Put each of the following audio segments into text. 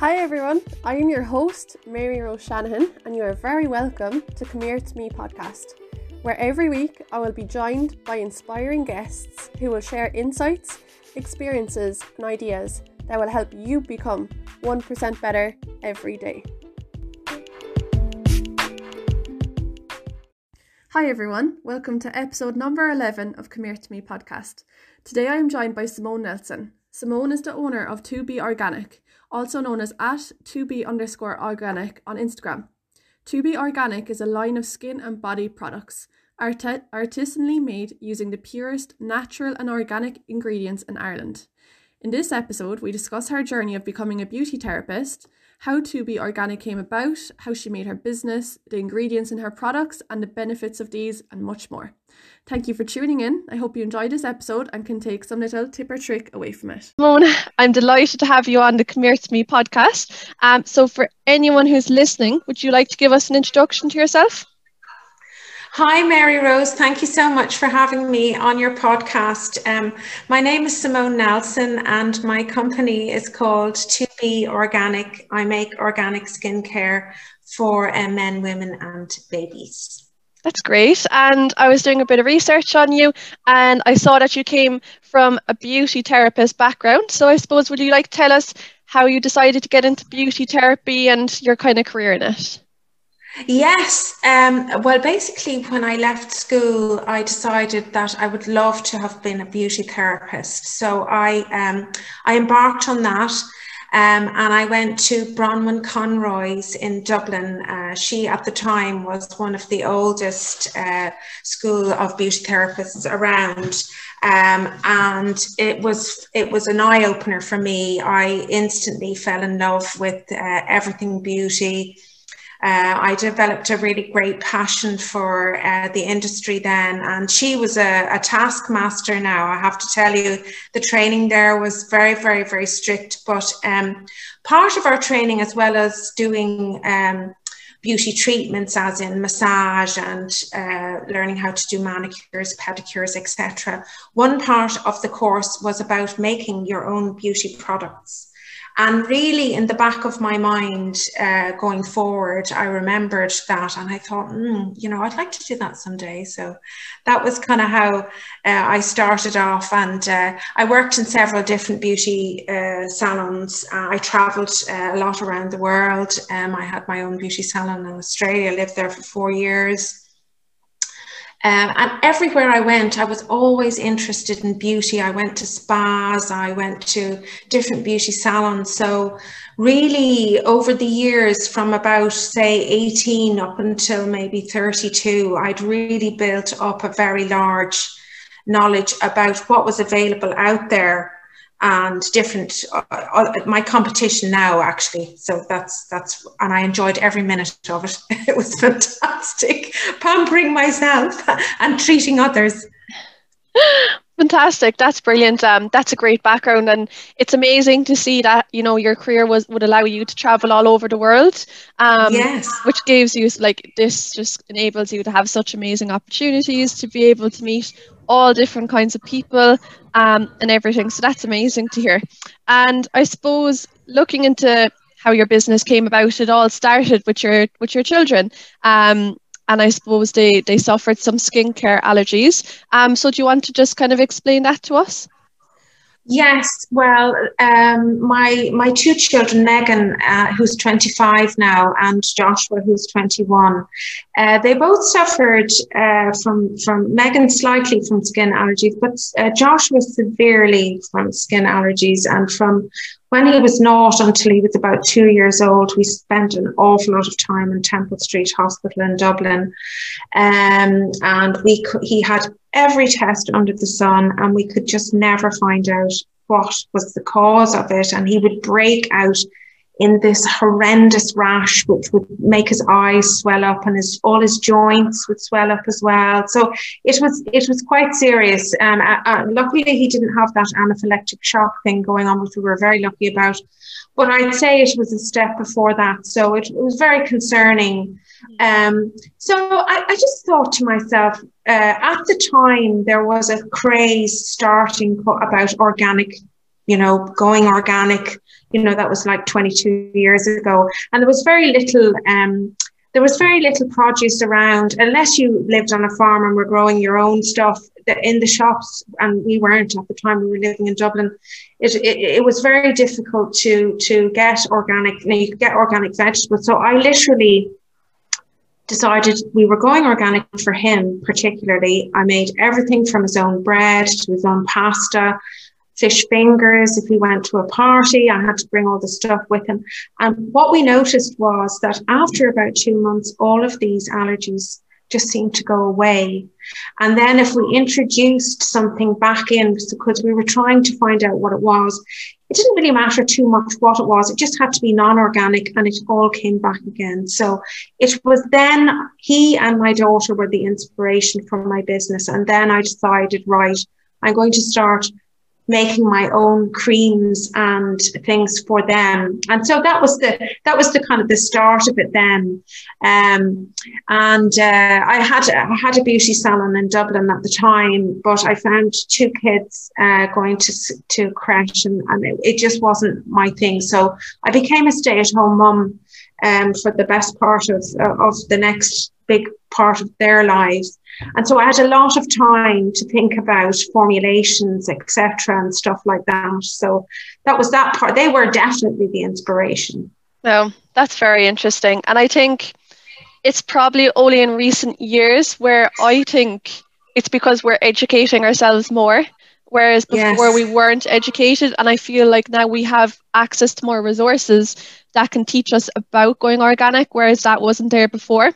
Hi everyone, I am your host, Mary Rose Shanahan, and you are very welcome to Come Here to Me podcast, where every week I will be joined by inspiring guests who will share insights, experiences, and ideas that will help you become 1% better every day. Hi everyone, welcome to episode number 11 of Come Here to Me podcast. Today I am joined by Simone Nelson. Simone is the owner of 2B Organic also known as at 2b underscore organic on Instagram. 2b Organic is a line of skin and body products, art- artisanally made using the purest natural and organic ingredients in Ireland. In this episode, we discuss her journey of becoming a beauty therapist, how 2B Organic came about, how she made her business, the ingredients in her products, and the benefits of these, and much more. Thank you for tuning in. I hope you enjoyed this episode and can take some little tip or trick away from it. Simone, I'm delighted to have you on the Come Here to Me podcast. Um, so, for anyone who's listening, would you like to give us an introduction to yourself? Hi, Mary Rose. Thank you so much for having me on your podcast. Um, my name is Simone Nelson, and my company is called 2B Organic. I make organic skincare for uh, men, women, and babies. That's great. And I was doing a bit of research on you, and I saw that you came from a beauty therapist background. So I suppose, would you like to tell us how you decided to get into beauty therapy and your kind of career in it? Yes. Um, well, basically, when I left school, I decided that I would love to have been a beauty therapist. So I, um, I embarked on that. Um, and I went to Bronwyn Conroy's in Dublin. Uh, she, at the time, was one of the oldest uh, school of beauty therapists around. Um, and it was it was an eye opener for me. I instantly fell in love with uh, everything beauty. Uh, I developed a really great passion for uh, the industry then, and she was a, a taskmaster. Now I have to tell you, the training there was very, very, very strict. But um, part of our training, as well as doing um, beauty treatments, as in massage and uh, learning how to do manicures, pedicures, etc. One part of the course was about making your own beauty products. And really, in the back of my mind uh, going forward, I remembered that and I thought, mm, you know, I'd like to do that someday. So that was kind of how uh, I started off. And uh, I worked in several different beauty uh, salons. I traveled uh, a lot around the world. Um, I had my own beauty salon in Australia, lived there for four years. Um, and everywhere I went, I was always interested in beauty. I went to spas, I went to different beauty salons. So, really, over the years, from about say 18 up until maybe 32, I'd really built up a very large knowledge about what was available out there and different uh, uh, my competition now actually. So that's that's and i enjoyed every minute of it. It was fantastic. Pampering myself and treating others. Fantastic. That's brilliant. Um that's a great background and it's amazing to see that you know your career was would allow you to travel all over the world um yes. which gives you like this just enables you to have such amazing opportunities to be able to meet all different kinds of people um, and everything. So that's amazing to hear. And I suppose looking into how your business came about, it all started with your with your children. Um, and I suppose they they suffered some skincare allergies. Um, so do you want to just kind of explain that to us? Yes, well, um, my my two children, Megan, uh, who's 25 now, and Joshua, who's 21, uh, they both suffered uh, from from Megan slightly from skin allergies, but uh, Joshua severely from skin allergies, and from when he was not until he was about two years old, we spent an awful lot of time in Temple Street Hospital in Dublin, um, and we he had every test under the sun, and we could just never find out what was the cause of it. And he would break out in this horrendous rash, which would make his eyes swell up, and his all his joints would swell up as well. So it was it was quite serious. Um, uh, uh, luckily, he didn't have that anaphylactic shock thing going on, which we were very lucky about. But I'd say it was a step before that, so it, it was very concerning. Um, so I, I, just thought to myself, uh, at the time, there was a craze starting about organic, you know, going organic, you know, that was like 22 years ago. And there was very little, um, there was very little produce around unless you lived on a farm and were growing your own stuff in the shops. And we weren't at the time we were living in dublin. It, it, it was very difficult to to get organic you, know, you get organic vegetables. So i literally decided we were going organic for him particularly. I made everything from his own bread to his own pasta fish fingers. If we went to a party, I had to bring all the stuff with him. And what we noticed was that after about two months, all of these allergies just seemed to go away. And then if we introduced something back in, because we were trying to find out what it was, it didn't really matter too much what it was. It just had to be non-organic and it all came back again. So it was then he and my daughter were the inspiration for my business. And then I decided, right, I'm going to start making my own creams and things for them. And so that was the that was the kind of the start of it then. Um, and uh, I had I had a beauty salon in Dublin at the time, but I found two kids uh, going to to crash, and, and it, it, just wasn't my thing. So I became a stay at home mum um, for the best part of of the next big part of their lives. And so I had a lot of time to think about formulations, etc., and stuff like that. So that was that part. They were definitely the inspiration. No, that's very interesting. And I think it's probably only in recent years where I think it's because we're educating ourselves more. Whereas before yes. we weren't educated, and I feel like now we have access to more resources that can teach us about going organic, whereas that wasn't there before.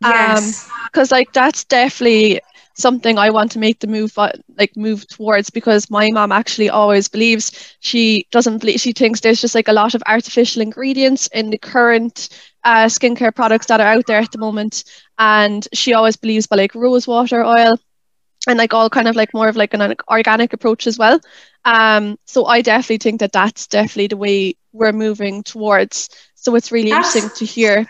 Yes. Because um, like that's definitely something I want to make the move uh, like move towards because my mom actually always believes she doesn't believe she thinks there's just like a lot of artificial ingredients in the current uh, skincare products that are out there at the moment and she always believes by like rose water oil and like all kind of like more of like an organic approach as well. Um so I definitely think that that's definitely the way we're moving towards. So it's really interesting to hear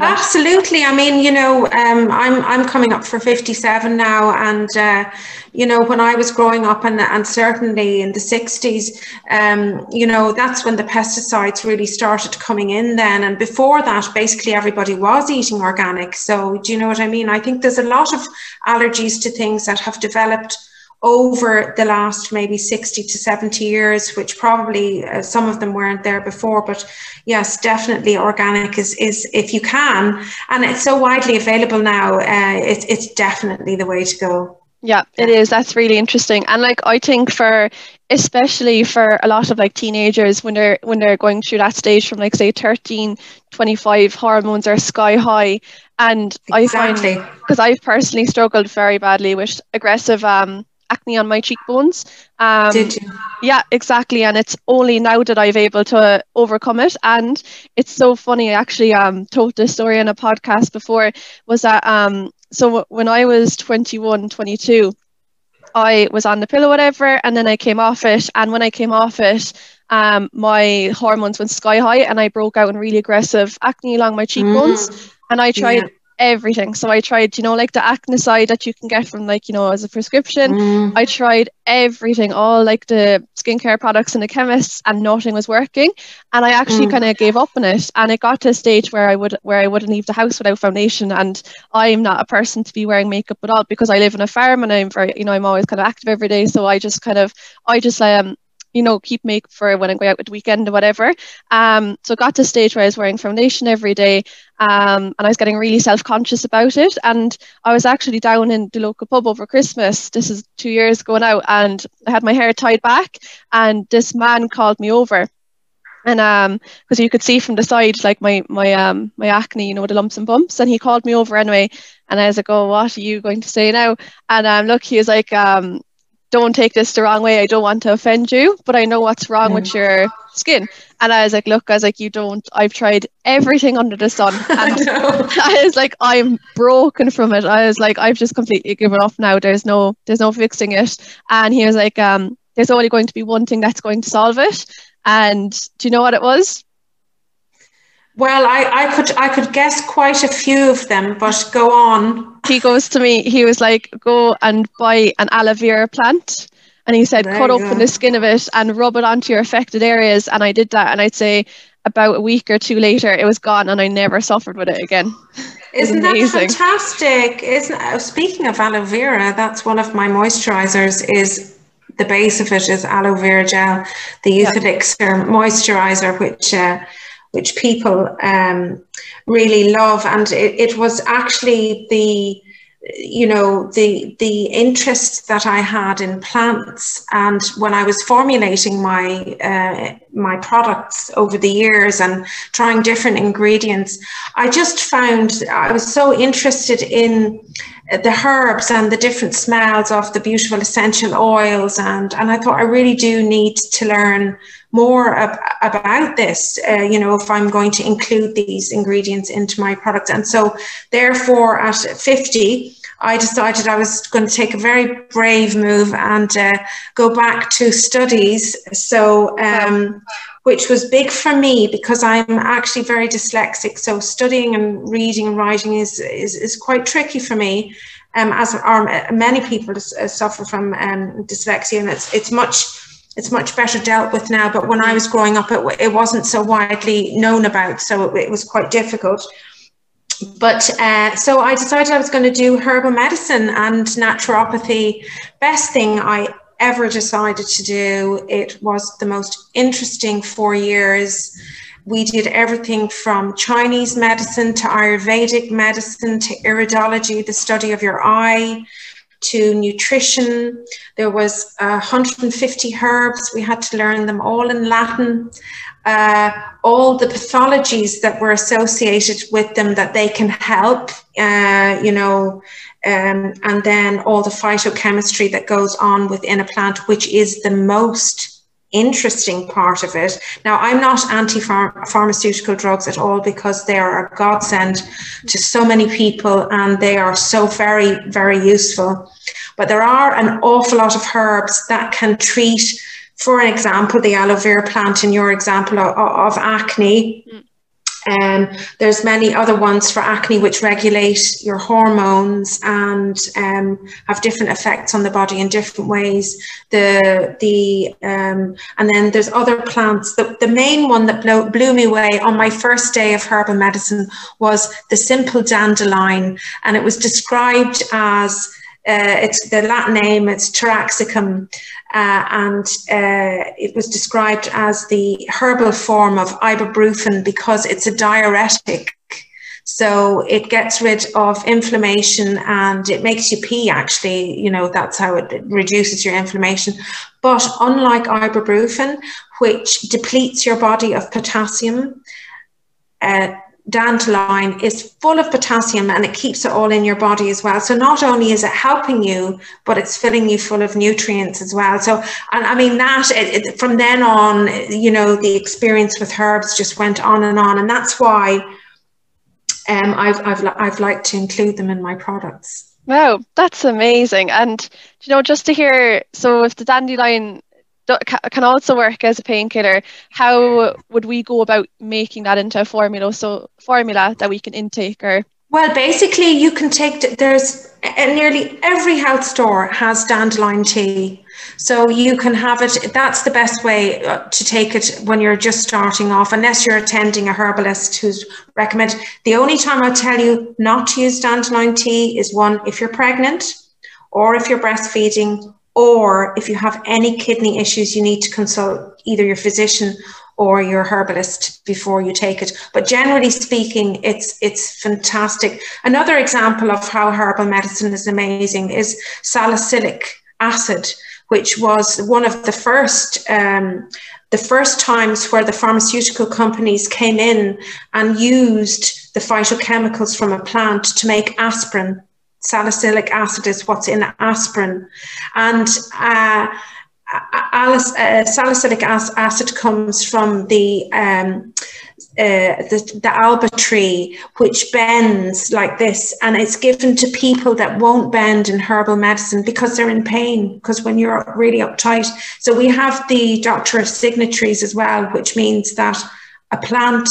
Absolutely. I mean, you know, um, I'm I'm coming up for 57 now, and uh, you know, when I was growing up, and and certainly in the 60s, um, you know, that's when the pesticides really started coming in. Then, and before that, basically everybody was eating organic. So, do you know what I mean? I think there's a lot of allergies to things that have developed over the last maybe 60 to 70 years, which probably uh, some of them weren't there before. But yes, definitely organic is, is if you can, and it's so widely available now, uh, it, it's definitely the way to go. Yeah, it is. That's really interesting. And like I think for especially for a lot of like teenagers when they're when they're going through that stage from like say 13, 25 hormones are sky high. And exactly. I find because I've personally struggled very badly with aggressive um acne on my cheekbones. Um, Did you? Yeah, exactly. And it's only now that I've able to overcome it. And it's so funny. I actually um, told this story in a podcast before. Was that um, so when I was 21, 22, I was on the pill or whatever, and then I came off it. And when I came off it, um, my hormones went sky high, and I broke out in really aggressive acne along my cheekbones. Mm. And I tried yeah everything. So I tried, you know, like the Acnecide that you can get from like, you know, as a prescription. Mm. I tried everything, all like the skincare products in the chemists and nothing was working. And I actually mm. kind of gave up on it. And it got to a stage where I would where I wouldn't leave the house without foundation. And I'm not a person to be wearing makeup at all because I live on a farm and I'm very, you know, I'm always kind of active every day. So I just kind of I just um you know, keep make for when I go out with the weekend or whatever. Um, so got to a stage where I was wearing foundation every day, um, and I was getting really self-conscious about it. And I was actually down in the local pub over Christmas. This is two years ago now, and I had my hair tied back, and this man called me over. And um, because you could see from the side, like my my um my acne, you know, the lumps and bumps, and he called me over anyway, and I was like, "Oh, what are you going to say now?" And um, look, he was like, um, don't take this the wrong way. I don't want to offend you, but I know what's wrong with your skin. And I was like, look, I was like, you don't, I've tried everything under the sun. And I, I was like, I'm broken from it. I was like, I've just completely given up now. There's no, there's no fixing it. And he was like, um, there's only going to be one thing that's going to solve it. And do you know what it was? Well, I, I could I could guess quite a few of them, but go on. He goes to me, he was like, go and buy an aloe vera plant And he said, There cut open go. the skin of it and rub it onto your affected areas. And I did that. And I'd say about a week or two later, it was gone and I never suffered with it again. Isn't that fantastic? Isn't uh, speaking of aloe vera, that's one of my moisturizers. Is the base of it is aloe vera gel, the. Youth Elixir moisturizer, which uh, which people um, really love, and it, it was actually the you know the the interest that I had in plants, and when I was formulating my uh, my products over the years and trying different ingredients, I just found I was so interested in the herbs and the different smells of the beautiful essential oils, and and I thought I really do need to learn more ab- about this. Uh, you know, if I'm going to include these ingredients into my product, and so therefore at 50. I decided I was going to take a very brave move and uh, go back to studies. So, um, which was big for me because I'm actually very dyslexic. So studying and reading and writing is is, is quite tricky for me. Um, as are many people uh, suffer from um, dyslexia, and it's it's much it's much better dealt with now. But when I was growing up, it, it wasn't so widely known about, so it, it was quite difficult. But uh, so I decided I was going to do herbal medicine and naturopathy. Best thing I ever decided to do. It was the most interesting four years. We did everything from Chinese medicine to Ayurvedic medicine to iridology, the study of your eye, to nutrition. There was uh, 150 herbs. We had to learn them all in Latin. Uh, all the pathologies that were associated with them that they can help, uh, you know, um, and then all the phytochemistry that goes on within a plant, which is the most interesting part of it. Now, I'm not anti pharmaceutical drugs at all because they are a godsend to so many people and they are so very, very useful. But there are an awful lot of herbs that can treat, for example, the aloe vera plant in your example of, of acne. Mm. Um, there's many other ones for acne which regulate your hormones and um, have different effects on the body in different ways. The the um, and then there's other plants. The, the main one that blew, blew me away on my first day of herbal medicine was the simple dandelion, and it was described as uh, it's the Latin name, it's Taraxacum, uh, and uh, it was described as the herbal form of ibuprofen because it's a diuretic. So it gets rid of inflammation and it makes you pee, actually. You know, that's how it reduces your inflammation. But unlike ibuprofen, which depletes your body of potassium, uh, dandelion is full of potassium and it keeps it all in your body as well. So not only is it helping you, but it's filling you full of nutrients as well. So, and I mean that it, it, from then on, you know, the experience with herbs just went on and on, and that's why um, I've I've I've liked to include them in my products. Wow, that's amazing! And you know, just to hear, so if the dandelion can also work as a painkiller. How would we go about making that into a formula? So formula that we can intake or well, basically, you can take. There's nearly every health store has dandelion tea, so you can have it. That's the best way uh, to take it when you're just starting off, unless you're attending a herbalist who's recommended. The only time I tell you not to use dandelion tea is one if you're pregnant, or if you're breastfeeding, or if you have any kidney issues, you need to consult either your physician or your herbalist before you take it. But generally speaking, it's it's fantastic. Another example of how herbal medicine is amazing is salicylic acid, which was one of the first um, the first times where the pharmaceutical companies came in and used the phytochemicals from a plant to make aspirin salicylic acid is what's in aspirin. And uh, salicylic acid comes from the, um, uh, the, the alba tree, which bends like this, and it's given to people that won't bend in herbal medicine because they're in pain. Because when you're really uptight, so we have the doctrine of signatures as well, which means that a plant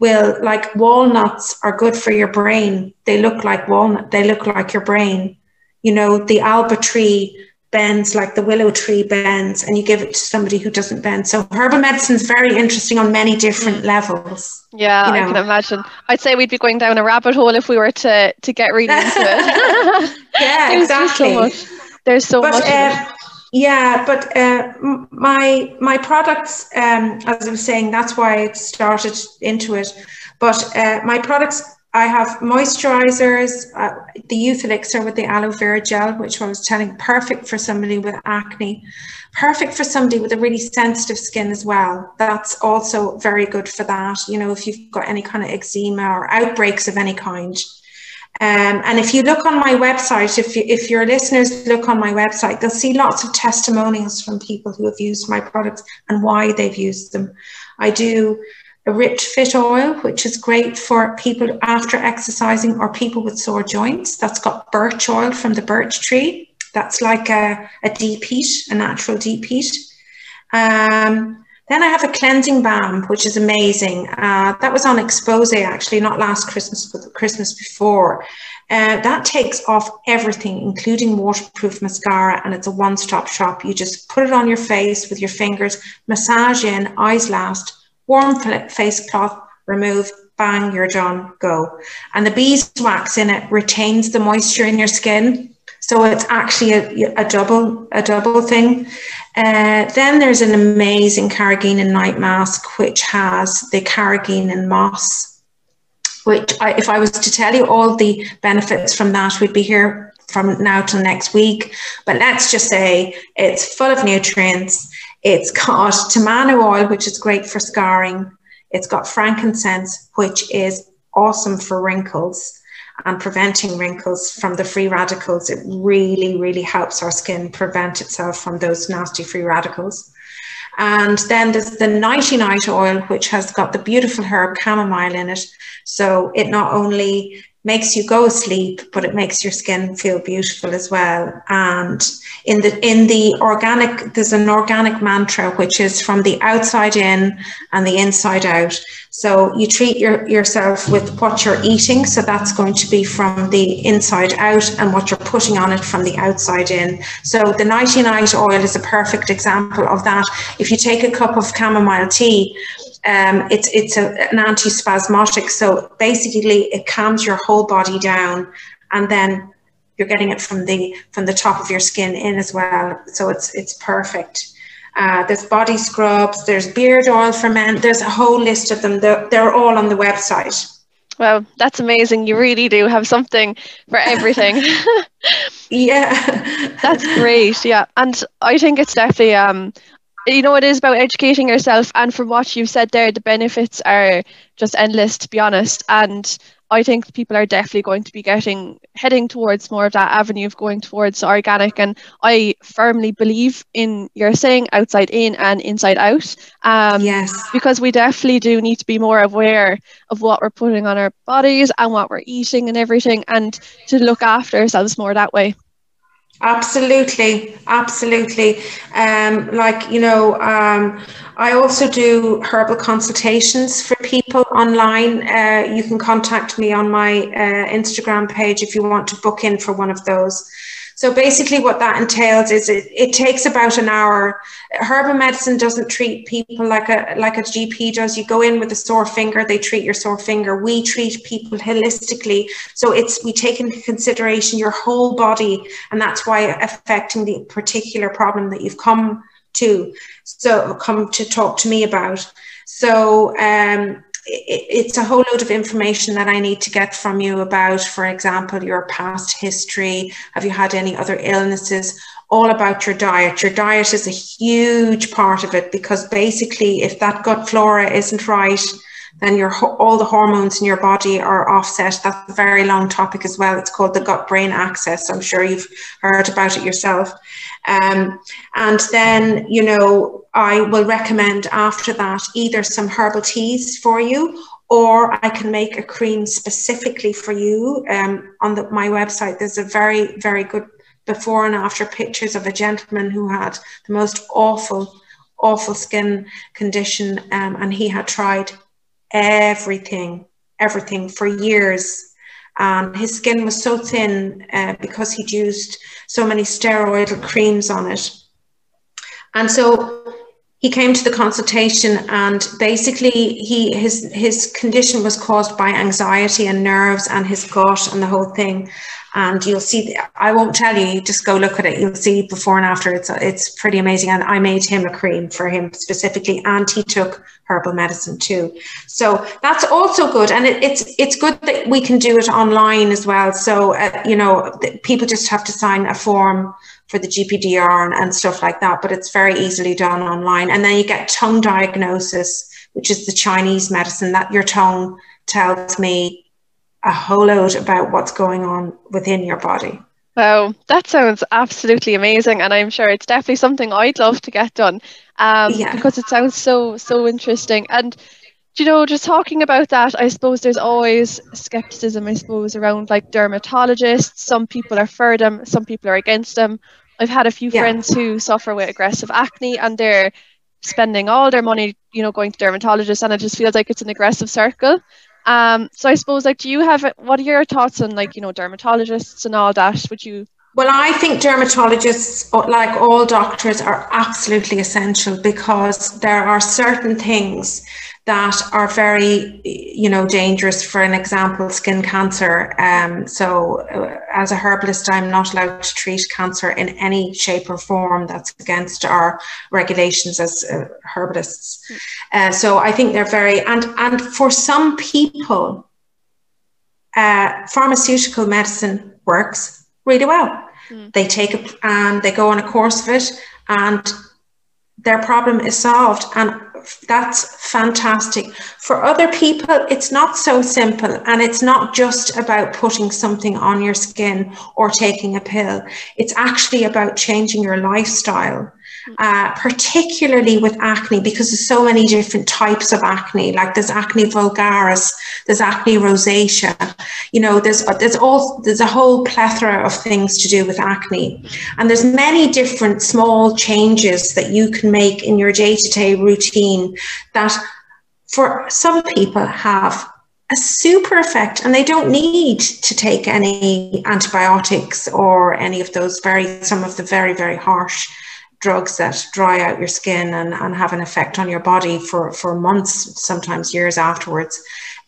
will like walnuts are good for your brain. They look like walnut they look like your brain. You know the alba tree bends like the willow tree bends and you give it to somebody who doesn't bend. So herbal medicine is very interesting on many different levels yeah you know. i can imagine. I'd say we'd be going down a rabbit hole if we were to to get really into it. Yeah There's exactly so much. there's so but, much uh, yeah but uh, my my products um, as i was saying that's why i started into it but uh, my products I have moisturizers, uh, the Youth Elixir with the aloe vera gel, which I was telling, perfect for somebody with acne, perfect for somebody with a really sensitive skin as well. That's also very good for that. You know, if you've got any kind of eczema or outbreaks of any kind. Um, and if you look on my website, if, you, if your listeners look on my website, they'll see lots of testimonials from people who have used my products and why they've used them. I do a ripped fit oil, which is great for people after exercising or people with sore joints. That's got birch oil from the birch tree. That's like a, a deep heat, a natural deep heat. Um, then I have a cleansing balm, which is amazing. Uh, that was on Xposé actually, not last Christmas, but the Christmas before. Uh, that takes off everything, including waterproof mascara, and it's a one stop shop. You just put it on your face with your fingers, massage in, eyes last, warm face cloth, remove, bang, you're done, go. And the beeswax in it retains the moisture in your skin. So it's actually a, a double a double thing. Uh, then there's an amazing carrageenan night mask, which has the carrageenan moss, which I, if I was to tell you all the benefits from that, we'd be here from now till next week. But let's just say it's full of nutrients. It's got tamanu oil, which is great for scarring. It's got frankincense, which is awesome for wrinkles and preventing wrinkles from the free radicals. It really, really helps our skin prevent itself from those nasty free radicals. And then there's the nighty night oil, which has got the beautiful herb chamomile in it. So it not only makes you go asleep, but it makes your skin feel beautiful as well. And in the in the organic, there's an organic mantra which is from the outside in and the inside out. So you treat your, yourself with what you're eating. So that's going to be from the inside out and what you're putting on it from the outside in. So the nighty night oil is a perfect example of that. If you take a cup of chamomile tea, um, it's it's a, an antispasmodic. So basically, it calms your whole body down, and then you're getting it from the from the top of your skin in as well. So it's it's perfect. Uh, there's body scrubs. There's beard oil for men. There's a whole list of them. They're, they're all on the website. Wow, that's amazing. You really do have something for everything. yeah. that's great. Yeah. And I think it's definitely um you know, it is about educating yourself. And from what you've said there, the benefits are just endless, to be honest. And I think people are definitely going to be getting heading towards more of that avenue of going towards organic. And I firmly believe in your saying outside in and inside out. Um, yes. Because we definitely do need to be more aware of what we're putting on our bodies and what we're eating and everything, and to look after ourselves more that way. Absolutely, absolutely. Um, like you know, um, I also do herbal consultations for people online. Uh, you can contact me on my uh, Instagram page if you want to book in for one of those. So basically, what that entails is it, it takes about an hour. Herbal medicine doesn't treat people like a like a GP does. You go in with a sore finger, they treat your sore finger. We treat people holistically, so it's we take into consideration your whole body, and that's why affecting the particular problem that you've come to, so come to talk to me about. So um, it's a whole load of information that I need to get from you about, for example, your past history. Have you had any other illnesses? All about your diet. Your diet is a huge part of it because basically, if that gut flora isn't right, then your all the hormones in your body are offset. That's a very long topic as well. It's called the gut brain axis. I'm sure you've heard about it yourself. Um, and then, you know, I will recommend after that either some herbal teas for you or I can make a cream specifically for you. Um, on the, my website, there's a very, very good before and after pictures of a gentleman who had the most awful, awful skin condition. Um, and he had tried everything, everything for years and his skin was so thin uh, because he'd used so many steroidal creams on it. And so he came to the consultation and basically he his his condition was caused by anxiety and nerves and his gut and the whole thing. And you'll see i won't tell you just go look at it. You'll see before and after. It's it's pretty amazing. And i made him a cream for him specifically and he took herbal medicine too. So that's also good. And it, it's it's good that we can do it online as well. So uh, you know people just have to sign a form for the GPDR and, and stuff like that, but it's very easily done online. And then you get tongue diagnosis, which is the Chinese medicine that your tongue tells me a whole load about what's going on within your body. Wow, that sounds absolutely amazing, and I'm sure it's definitely something I'd love to get done um, yeah. because it sounds so so interesting. And you know, just talking about that, I suppose there's always skepticism, I suppose, around like dermatologists. Some people are for them, some people are against them. I've had a few yeah. friends who suffer with aggressive acne and they're spending all their money, you know, going to dermatologists and it just feels like it's an aggressive circle. Um, so I suppose like do you have what are your thoughts on like, you know, dermatologists and all that? Would you well, I think dermatologists, like all doctors, are absolutely essential because there are certain things that are very, you know, dangerous. For an example, skin cancer. Um, so, uh, as a herbalist, I'm not allowed to treat cancer in any shape or form. That's against our regulations as uh, herbalists. Uh, so, I think they're very and and for some people, uh, pharmaceutical medicine works really well. Mm. They take it and they go on a course of it, and their problem is solved. And that's fantastic. For other people, it's not so simple, and it's not just about putting something on your skin or taking a pill. It's actually about changing your lifestyle uh, particularly with acne, because there's so many different types of acne. Like there's acne vulgaris, there's acne rosacea. You know, there's there's all there's a whole plethora of things to do with acne, and there's many different small changes that you can make in your day to day routine that, for some people, have a super effect and they don't need to take any antibiotics or any of those very some of the very very harsh drugs that dry out your skin and, and have an effect on your body for, for months, sometimes years afterwards.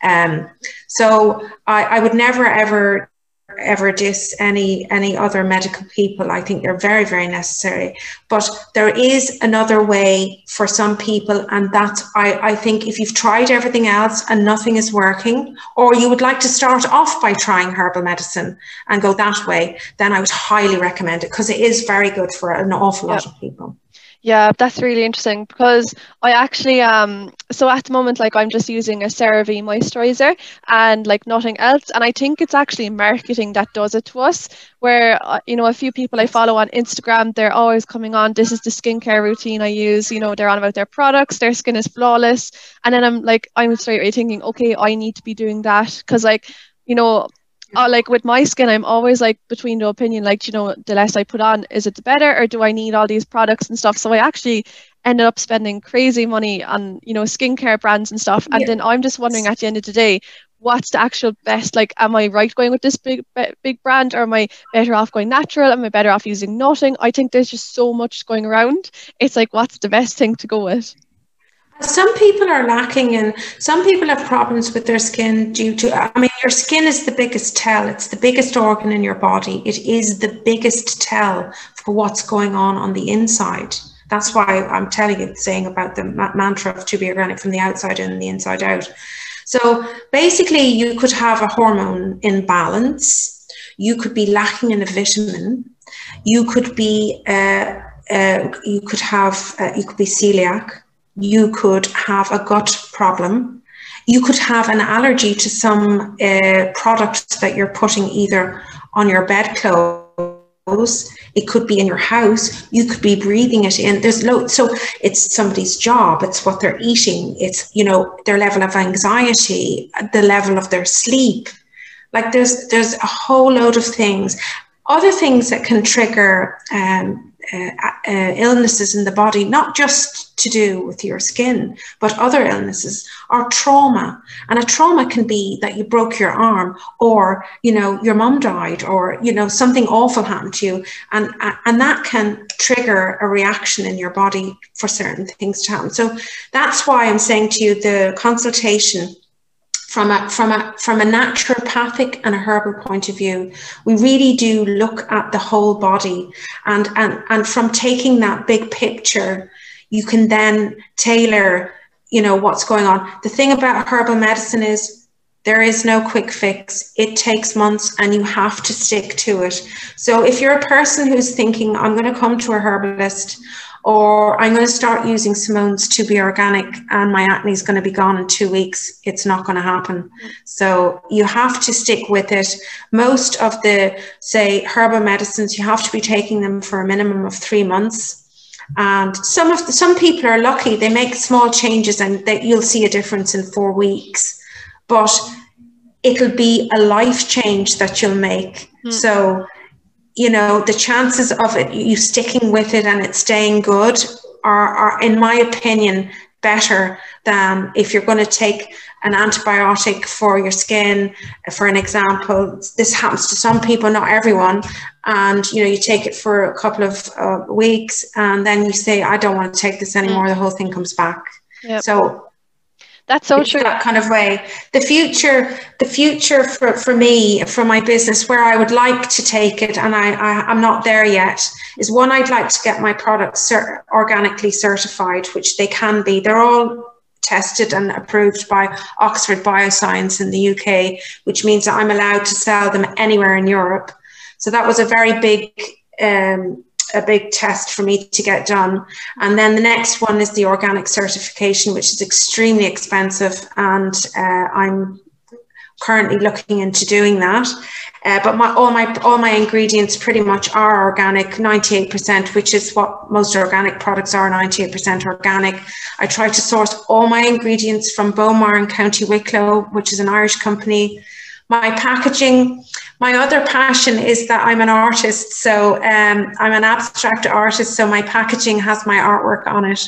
Um, so I, I would never ever ever diss any any other medical people. I think they're very very necessary. But there is another way for some people and that's i i think if you've tried everything else and nothing is working or you would like to start off by trying herbal medicine and go that way then i would highly recommend it because it is very good for an awful lot of people yeah, that's really interesting because I actually um so at the moment like I'm just using a CeraVe moisturizer and like nothing else. And I think it's actually marketing that does it to us where uh, you know a few people I follow on Instagram they're always coming on this is the skincare routine I use. You know they're on about their products their skin is flawless. And then I'm like I'm straight away thinking okay I need to be doing that. Because like you know uh, like with my skin, I'm always like between the opinion, like, you know, the less I put on, is it the better or do I need all these products and stuff? So I actually ended up spending crazy money on, you know, skincare brands and stuff. And yeah. then I'm just wondering at the end of the day, what's the actual best? Like, am I right going with this big, big brand or am I better off going natural? Am I better off using nothing? I think there's just so much going around. It's like, what's the best thing to go with? Some people are lacking and some people have problems with their skin due to, I mean, your skin is the biggest tell. It's the biggest organ in your body. It is the biggest tell for what's going on on the inside. That's why I'm telling you, saying about the mantra of to be organic from the outside in and the inside out. So basically, you could have a hormone imbalance. You could be lacking in a vitamin. You could be, uh, uh, you could have, uh, you could be celiac you could have a gut problem. You could have an allergy to some uh, product that you're putting either on your bedclothes. It could be in your house. You could be breathing it in. There's loads. So it's somebody's job. It's what they're eating. It's you know their level of anxiety, the level of their sleep. Like there's there's a whole load of things. Other things that can trigger um, uh, uh, illnesses in the body, not just to do with your skin, but other illnesses, are trauma. And a trauma can be that you broke your arm, or you know your mum died, or you know something awful happened to you, and and that can trigger a reaction in your body for certain things to happen. So that's why I'm saying to you the consultation from a from a from a naturopathic and a herbal point of view we really do look at the whole body. And and and from taking that big picture you can then tailor you know what's going on. The thing about herbal medicine is there is no quick fix. It takes months and you have to stick to it. So if you're a person who's thinking i'm going to come to a herbalist or I'm going to start using Simone's 2B Organic and my acne is going to be gone in two weeks. It's not going to happen. So you have to stick with it. Most of the, say, herbal medicines, you have to be taking them for a minimum of three months. And some of the, some people are lucky; they make small changes, and that you'll see a difference in four weeks. But it'll be a life change that you'll make. Mm. So you know the chances of it you sticking with it and it staying good are, are in my opinion better than if you're going to take an antibiotic for your skin for an example this happens to some people not everyone and you know you take it for a couple of uh, weeks and then you say i don't want to take this anymore mm. the whole thing comes back yep. so that's so true. That kind of way. The future, the future for, for me, for my business, where I would like to take it, and I, I am not there yet, is one I'd like to get my products cert- organically certified, which they can be. They're all tested and approved by Oxford Bioscience in the UK, which means that I'm allowed to sell them anywhere in Europe. So that was a very big um, a big test for me to get done. And then the next one is the organic certification, which is extremely expensive. And uh, I'm currently looking into doing that. Uh, but my, all my all my ingredients pretty much are organic, 98%, which is what most organic products are, 98% organic. I try to source all my ingredients from Beaumar in County Wicklow, which is an Irish company. My packaging, my other passion is that I'm an artist. So um, I'm an abstract artist. So my packaging has my artwork on it.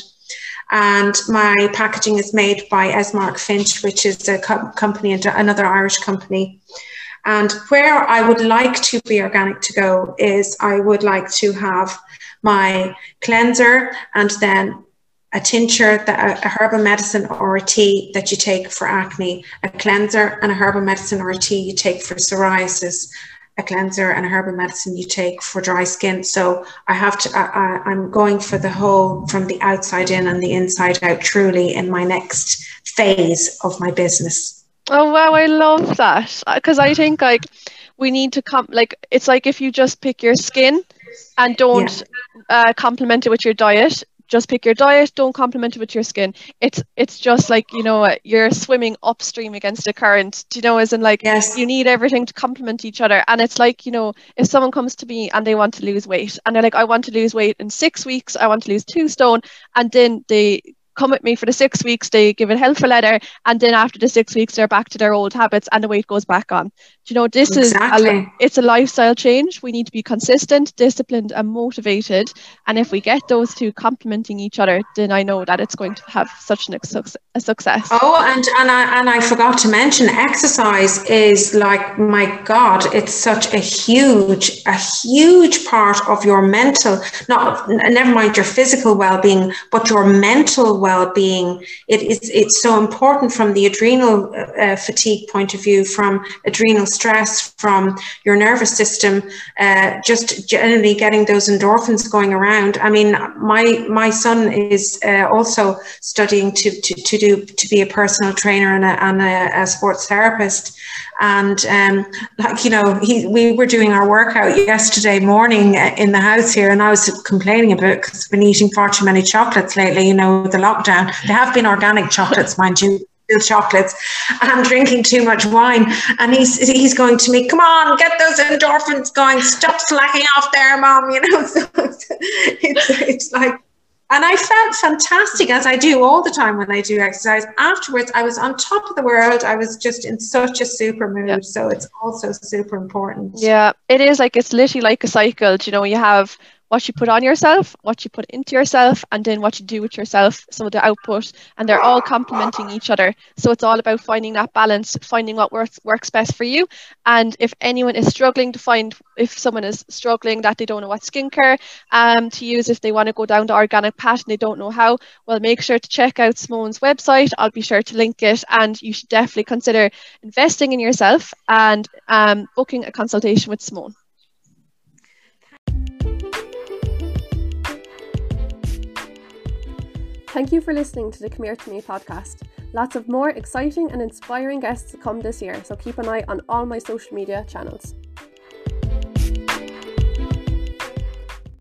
And my packaging is made by Esmark Finch, which is a co- company, another Irish company. And where I would like 2B Organic to go is I would like to have my cleanser and then a tincture, that, a herbal medicine or a tea that you take for acne, a cleanser and a herbal medicine or a tea you take for psoriasis, a cleanser and a herbal medicine you take for dry skin. So I have to, I, I'm going for the whole from the outside in and the inside out truly in my next phase of my business. Oh, wow. I love that. Because I think like we need to come, like, it's like if you just pick your skin and don't yeah. uh, complement it with your diet, just pick your diet don't complement it with your skin it's it's just like you know you're swimming upstream against the current do you know as in like yes. you need everything to complement each other and it's like you know if someone comes to me and they want to lose weight and they're like i want to lose weight in six weeks i want to lose two stone and then they come with me for the six weeks, they give it hell for leather, and then after the six weeks, they're back to their old habits and the weight goes back on. Do you know, this exactly. is a, it's a lifestyle change. We need to be consistent, disciplined, and motivated. And if we get those two complementing each other, then I know that it's going to have such an, a success. Oh, and and I and I forgot to mention, exercise is like my God, it's such a huge, a huge part of your mental, not never mind your physical well-being, but your mental well-being. It is it's so important from the adrenal uh, fatigue point of view, from adrenal stress, from your nervous system, uh, just generally getting those endorphins going around. I mean, my my son is uh, also studying to, to to do to be a personal trainer and a, and a, a sports therapist. And um, like you know, he, we were doing our workout yesterday morning in the house here, and I was complaining about because I've been eating far too many chocolates lately. You know, the lockdown. They have been organic chocolates, mind you chocolates and I'm drinking too much wine and he's he's going to me come on get those endorphins going stop slacking off there mom you know so it's, it's, it's like and I felt fantastic as I do all the time when I do exercise. Afterwards, I was on top of the world. I was just in such a super mood. Yeah. So it's also super important. Yeah, it is like it's literally like a cycle. Do you know, you have what you put on yourself, what you put into yourself, and then what you do with yourself. So the output, and they're all complementing each other. So it's all about finding that balance, finding what works works best for you. And if anyone is struggling to find, if someone is struggling that they don't know what skincare um, to use, if they want to go down the organic path and they don't know how, well, make sure to check out Simone's website. I'll be sure to link it, and you should definitely consider investing in yourself and um, booking a consultation with Simone. Thank you for listening to the Come Here to Me podcast. Lots of more exciting and inspiring guests come this year, so keep an eye on all my social media channels.